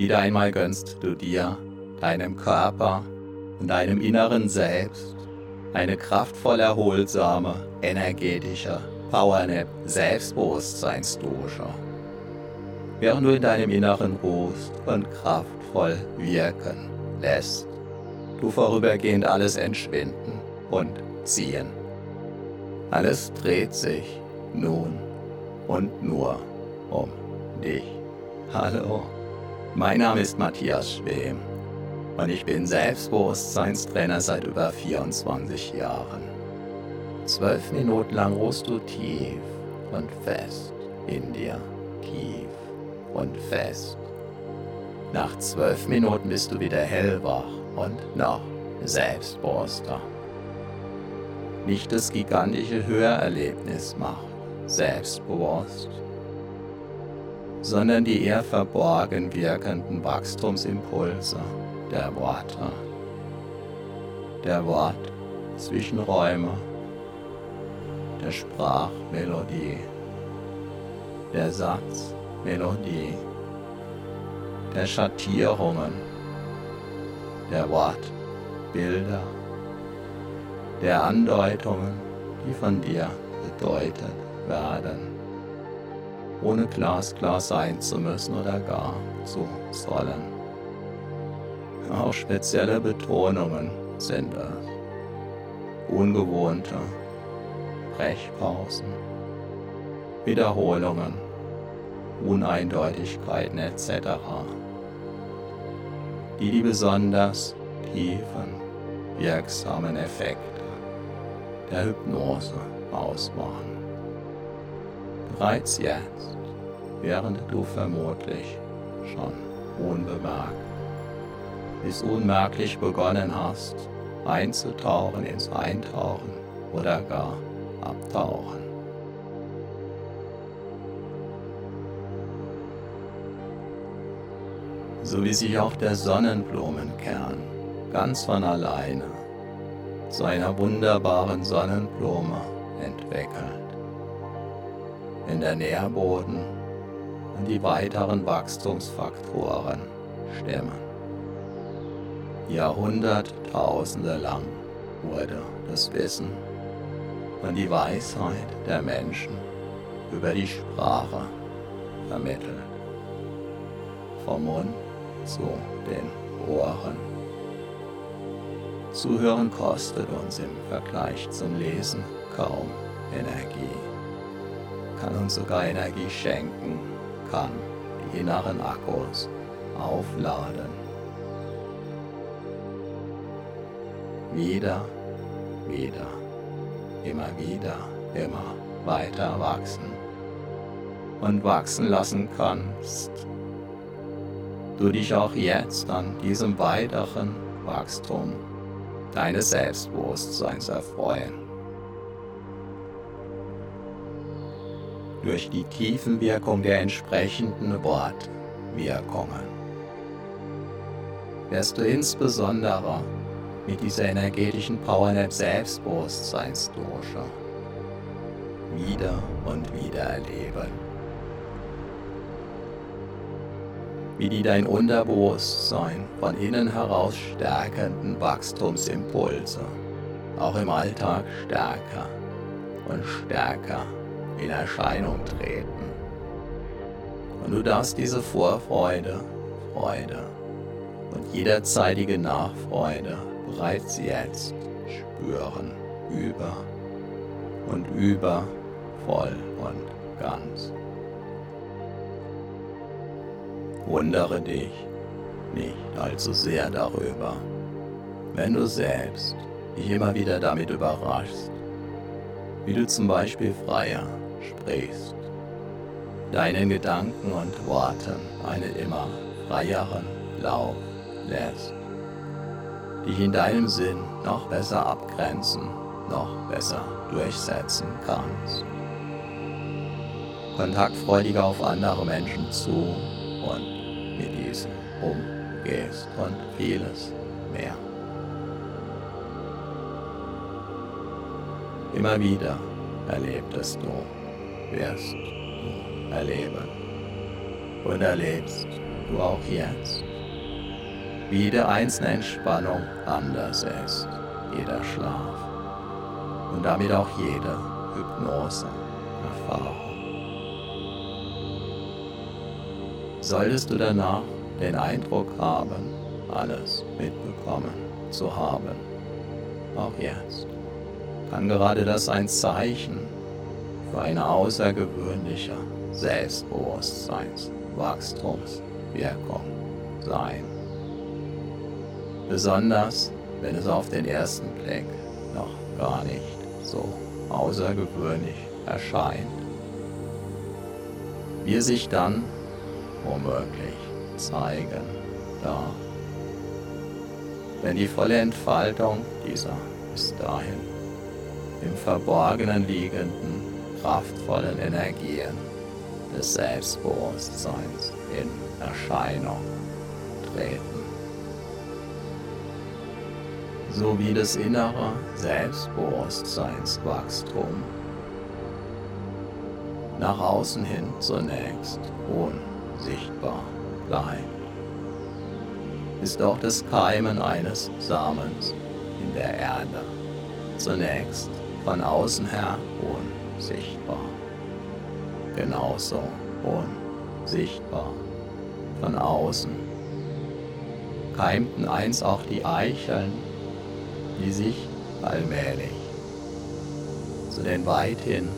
Wieder einmal gönnst du dir, deinem Körper und deinem inneren Selbst eine kraftvoll erholsame, energetische Powernap Selbstbewusstseinsdusche. Während du in deinem Inneren ruhst und kraftvoll wirken lässt, du vorübergehend alles entschwinden und ziehen. Alles dreht sich nun und nur um dich. Hallo, mein Name ist Matthias Schwem und ich bin Selbstbewusstseinstrainer seit über 24 Jahren. Zwölf Minuten lang ruhst du tief und fest in dir, tief und fest. Nach zwölf Minuten bist du wieder hellwach und noch selbstbewusster. Nicht das gigantische Hörerlebnis macht selbstbewusst, sondern die eher verborgen wirkenden Wachstumsimpulse der Worte, der Wort-Zwischenräume, der Sprachmelodie, der Satzmelodie, der Schattierungen, der Wortbilder, der Andeutungen, die von dir bedeutet werden, ohne glasklar sein zu müssen oder gar zu sollen. Auch spezielle Betonungen sind es, ungewohnte Brechpausen, Wiederholungen, Uneindeutigkeiten etc., die die besonders tiefen, wirksamen Effekte der Hypnose ausmachen. Bereits jetzt, während du vermutlich schon unbemerkt bis unmerklich begonnen hast, einzutauchen ins Eintauchen oder gar abtauchen. So wie sich auch der Sonnenblumenkern ganz von alleine zu einer wunderbaren Sonnenblume entwickelt. In der Nährboden und die weiteren Wachstumsfaktoren stimmen. Jahrhunderttausende lang wurde das Wissen und die Weisheit der Menschen über die Sprache vermittelt. Vom Mund zu den Ohren. Zuhören kostet uns im Vergleich zum Lesen kaum Energie, kann uns sogar Energie schenken, kann die inneren Akkus aufladen. Wieder, wieder, immer wieder, immer weiter wachsen und wachsen lassen kannst. Du dich auch jetzt an diesem weiteren Wachstum deines Selbstbewusstseins erfreuen. Durch die Tiefenwirkung der entsprechenden Wortwirkungen wirst du insbesondere mit dieser energetischen Powernap Selbstbewusstseinsdosha wieder und wieder erleben. Wie die dein Unterbewusstsein von innen heraus stärkenden Wachstumsimpulse auch im Alltag stärker und stärker in Erscheinung treten. Und du darfst diese Vorfreude, Freude und jederzeitige Nachfreude bereits jetzt spüren, über und über, voll und ganz. Wundere dich nicht allzu sehr darüber, wenn du selbst dich immer wieder damit überraschst, wie du zum Beispiel freier sprichst, deinen Gedanken und Worten einen immer freieren Lauf lässt dich in deinem Sinn noch besser abgrenzen, noch besser durchsetzen kannst. Kontaktfreudiger auf andere Menschen zu und mit diesen umgehst und vieles mehr. Immer wieder erlebtest du, wirst du erleben und erlebst du auch jetzt jede einzelne Entspannung anders ist, jeder Schlaf und damit auch jede Hypnose-Erfahrung. Solltest du danach den Eindruck haben, alles mitbekommen zu haben, auch jetzt, kann gerade das ein Zeichen für eine außergewöhnliche Selbstbewusstseinswachstumswirkung sein. Besonders wenn es auf den ersten Blick noch gar nicht so außergewöhnlich erscheint. Wir sich dann womöglich zeigen darf. Wenn die volle Entfaltung dieser bis dahin im Verborgenen liegenden, kraftvollen Energien des Selbstbewusstseins in Erscheinung treten sowie das innere Selbstbewusstseinswachstum. Nach außen hin zunächst unsichtbar bleibt, ist auch das Keimen eines Samens in der Erde zunächst von außen her unsichtbar. Genauso unsichtbar von außen. Keimten einst auch die Eicheln die sich allmählich zu den weithin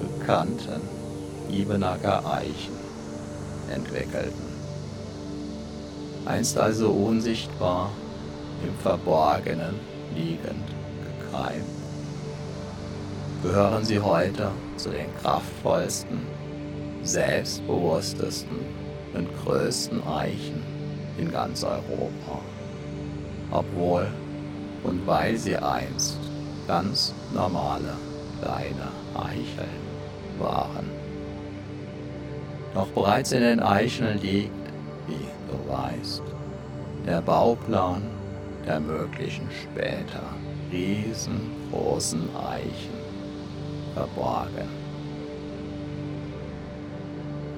bekannten Ibenacker Eichen entwickelten. Einst also unsichtbar im Verborgenen liegend gekeimt, gehören sie heute zu den kraftvollsten, selbstbewusstesten und größten Eichen in ganz Europa, obwohl und weil sie einst ganz normale kleine Eicheln waren. Doch bereits in den Eicheln liegt, wie du weißt, der Bauplan der möglichen später riesengroßen Eichen verborgen.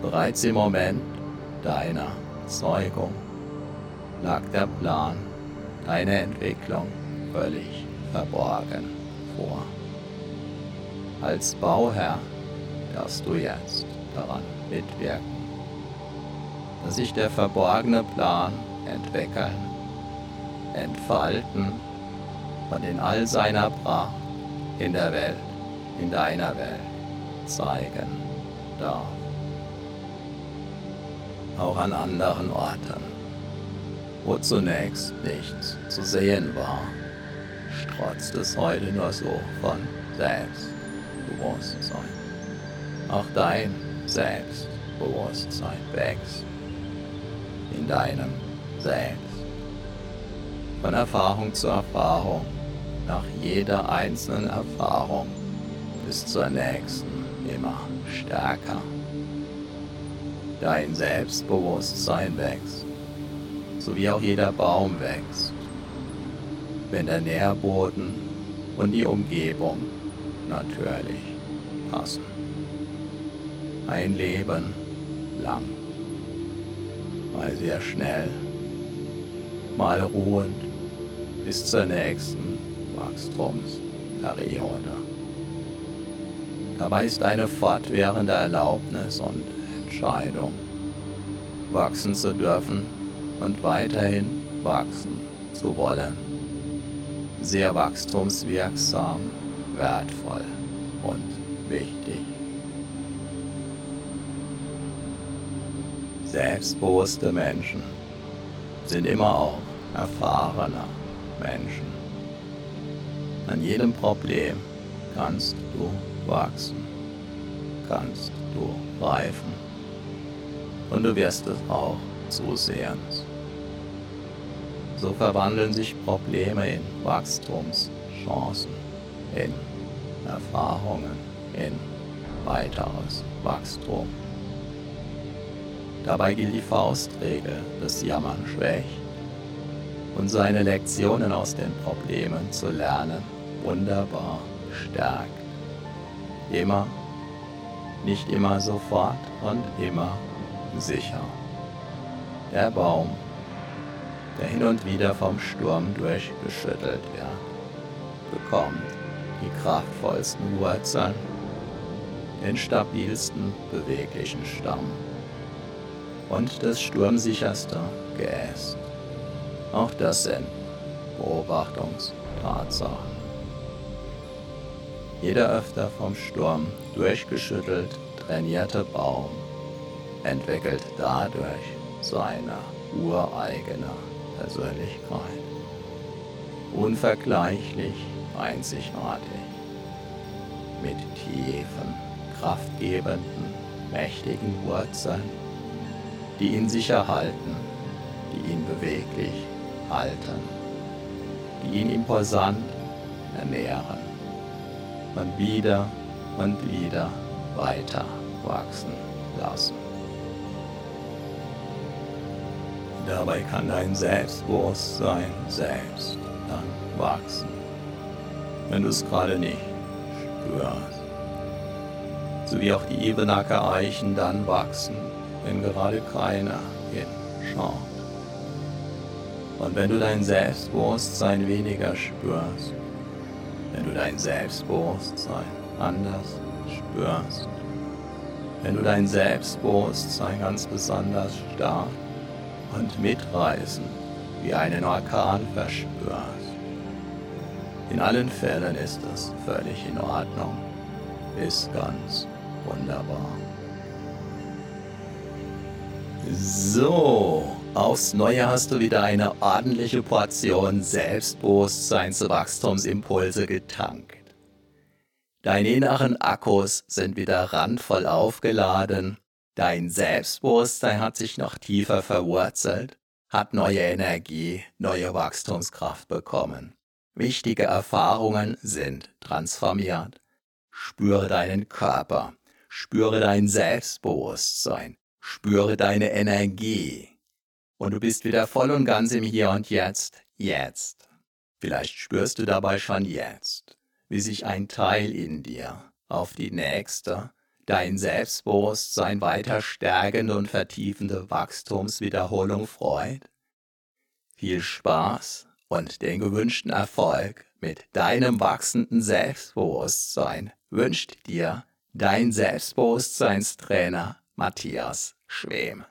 Bereits im Moment deiner Zeugung lag der Plan deiner Entwicklung völlig verborgen vor. Als Bauherr darfst du jetzt daran mitwirken, dass sich der verborgene Plan entwickeln, entfalten und in all seiner Pracht in der Welt, in deiner Welt zeigen darf. Auch an anderen Orten, wo zunächst nichts zu sehen war strotzt es heute nur so von Selbstbewusstsein. Auch dein Selbstbewusstsein wächst in deinem Selbst. Von Erfahrung zu Erfahrung, nach jeder einzelnen Erfahrung bis zur nächsten immer stärker. Dein Selbstbewusstsein wächst, so wie auch jeder Baum wächst wenn der Nährboden und die Umgebung natürlich passen. Ein Leben lang, mal sehr schnell, mal ruhend bis zur nächsten Wachstumsperiode. Dabei ist eine fortwährende Erlaubnis und Entscheidung, wachsen zu dürfen und weiterhin wachsen zu wollen sehr wachstumswirksam, wertvoll und wichtig. Selbstbewusste Menschen sind immer auch erfahrene Menschen. An jedem Problem kannst du wachsen, kannst du reifen und du wirst es auch zusehends so verwandeln sich Probleme in Wachstumschancen, in Erfahrungen, in weiteres Wachstum. Dabei gilt die Faustregel, das Jammern schwächt und seine Lektionen aus den Problemen zu lernen wunderbar stärkt. Immer, nicht immer sofort und immer sicher. Der Baum, der hin und wieder vom Sturm durchgeschüttelt wird, bekommt die kraftvollsten Wurzeln, den stabilsten beweglichen Stamm und das sturmsicherste Geäst. Auch das sind Beobachtungstatsachen. Jeder öfter vom Sturm durchgeschüttelt trainierte Baum entwickelt dadurch seine ureigene Persönlichkeit. Unvergleichlich einzigartig. Mit tiefen, kraftgebenden, mächtigen Wurzeln, die ihn sicher halten, die ihn beweglich halten, die ihn imposant ernähren und wieder und wieder weiter wachsen lassen. Dabei kann dein Selbstbewusstsein selbst dann wachsen, wenn du es gerade nicht spürst. So wie auch die Ebenacker Eichen dann wachsen, wenn gerade keiner hinschaut. Und wenn du dein Selbstbewusstsein weniger spürst, wenn du dein Selbstbewusstsein anders spürst, wenn du dein Selbstbewusstsein ganz besonders stark und mitreißend wie einen Orkan verspürst. In allen Fällen ist es völlig in Ordnung, ist ganz wunderbar. So, aufs Neue hast du wieder eine ordentliche Portion Selbstbewusstseinswachstumsimpulse getankt. Deine inneren Akkus sind wieder randvoll aufgeladen, dein Selbstbewusstsein hat sich noch tiefer verwurzelt, hat neue Energie, neue Wachstumskraft bekommen. Wichtige Erfahrungen sind transformiert. Spüre deinen Körper, spüre dein Selbstbewusstsein, spüre deine Energie. Und du bist wieder voll und ganz im Hier und Jetzt, jetzt. Vielleicht spürst du dabei schon jetzt, wie sich ein Teil in dir auf die nächste, dein Selbstbewusstsein weiter stärkende und vertiefende Wachstumswiederholung freut. Viel Spaß und den gewünschten Erfolg mit deinem wachsenden Selbstbewusstsein wünscht dir dein Selbstbewusstseinstrainer Matthias Schwem.